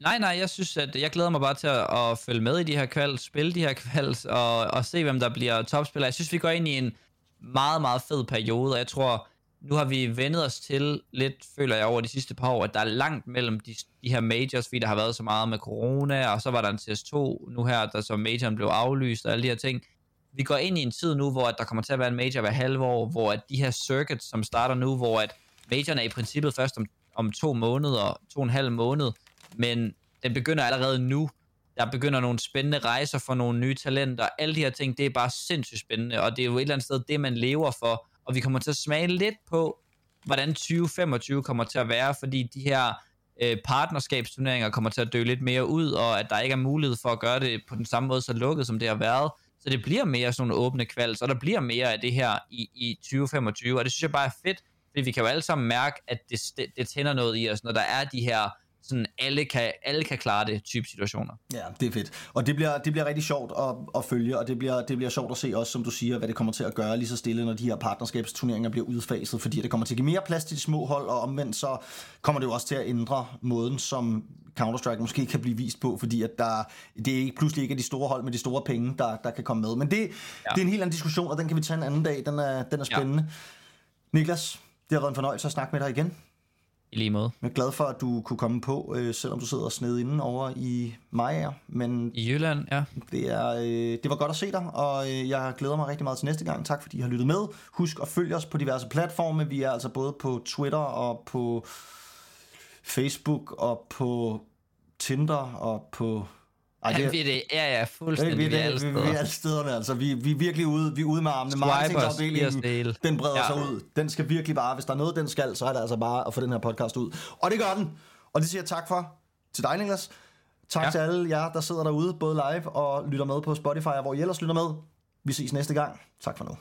Nej, nej, jeg synes, at jeg glæder mig bare til at, at følge med i de her kvalds, spille de her kvalds, og, og se, hvem der bliver topspiller. Jeg synes, vi går ind i en meget, meget fed periode, og jeg tror, nu har vi vendet os til lidt, føler jeg over de sidste par år, at der er langt mellem de, de her majors, fordi der har været så meget med corona, og så var der en CS2 nu her, der så majoren blev aflyst, og alle de her ting. Vi går ind i en tid nu, hvor at der kommer til at være en major hver halve år, hvor at de her circuits, som starter nu, hvor at majoren er i princippet først om, om to måneder, to og en halv måned, men den begynder allerede nu. Der begynder nogle spændende rejser for nogle nye talenter. Alle de her ting, det er bare sindssygt spændende, og det er jo et eller andet sted det, man lever for. Og vi kommer til at smage lidt på, hvordan 2025 kommer til at være, fordi de her øh, partnerskabsturneringer kommer til at dø lidt mere ud, og at der ikke er mulighed for at gøre det på den samme måde så lukket, som det har været. Så det bliver mere sådan nogle åbne kvalds, og der bliver mere af det her i, i 2025, og det synes jeg bare er fedt, fordi vi kan jo alle sammen mærke, at det, det, det tænder noget i os, når der er de her sådan alle kan, alle kan klare det type situationer. Ja, det er fedt. Og det bliver, det bliver rigtig sjovt at, at følge, og det bliver, det bliver sjovt at se også, som du siger, hvad det kommer til at gøre lige så stille, når de her partnerskabsturneringer bliver udfaset, fordi det kommer til at give mere plads til de små hold, og omvendt så kommer det jo også til at ændre måden, som Counter-Strike måske kan blive vist på, fordi at der, det er ikke pludselig ikke er de store hold med de store penge, der, der kan komme med. Men det, ja. det er en helt anden diskussion, og den kan vi tage en anden dag. Den er, den er spændende. Ja. Niklas, det har været en fornøjelse at snakke med dig igen. I lige måde. Jeg er glad for, at du kunne komme på, øh, selvom du sidder sned inde over i Maja. Men I Jylland, ja. Det, er, øh, det var godt at se dig, og øh, jeg glæder mig rigtig meget til næste gang. Tak fordi I har lyttet med. Husk at følge os på diverse platforme. Vi er altså både på Twitter og på Facebook og på Tinder og på ej, det, vi er det. Ja, ja, fuldstændig. Vi, vi, er, vi, vi er alle stederne, altså. Vi, vi er virkelig ude, vi er ude med armene. Marketingafdelingen, den breder ja. sig ud. Den skal virkelig bare, hvis der er noget, den skal, så er det altså bare at få den her podcast ud. Og det gør den. Og det siger jeg tak for til dig, Niklas. Tak ja. til alle jer, der sidder derude, både live og lytter med på Spotify, og hvor I ellers lytter med. Vi ses næste gang. Tak for nu.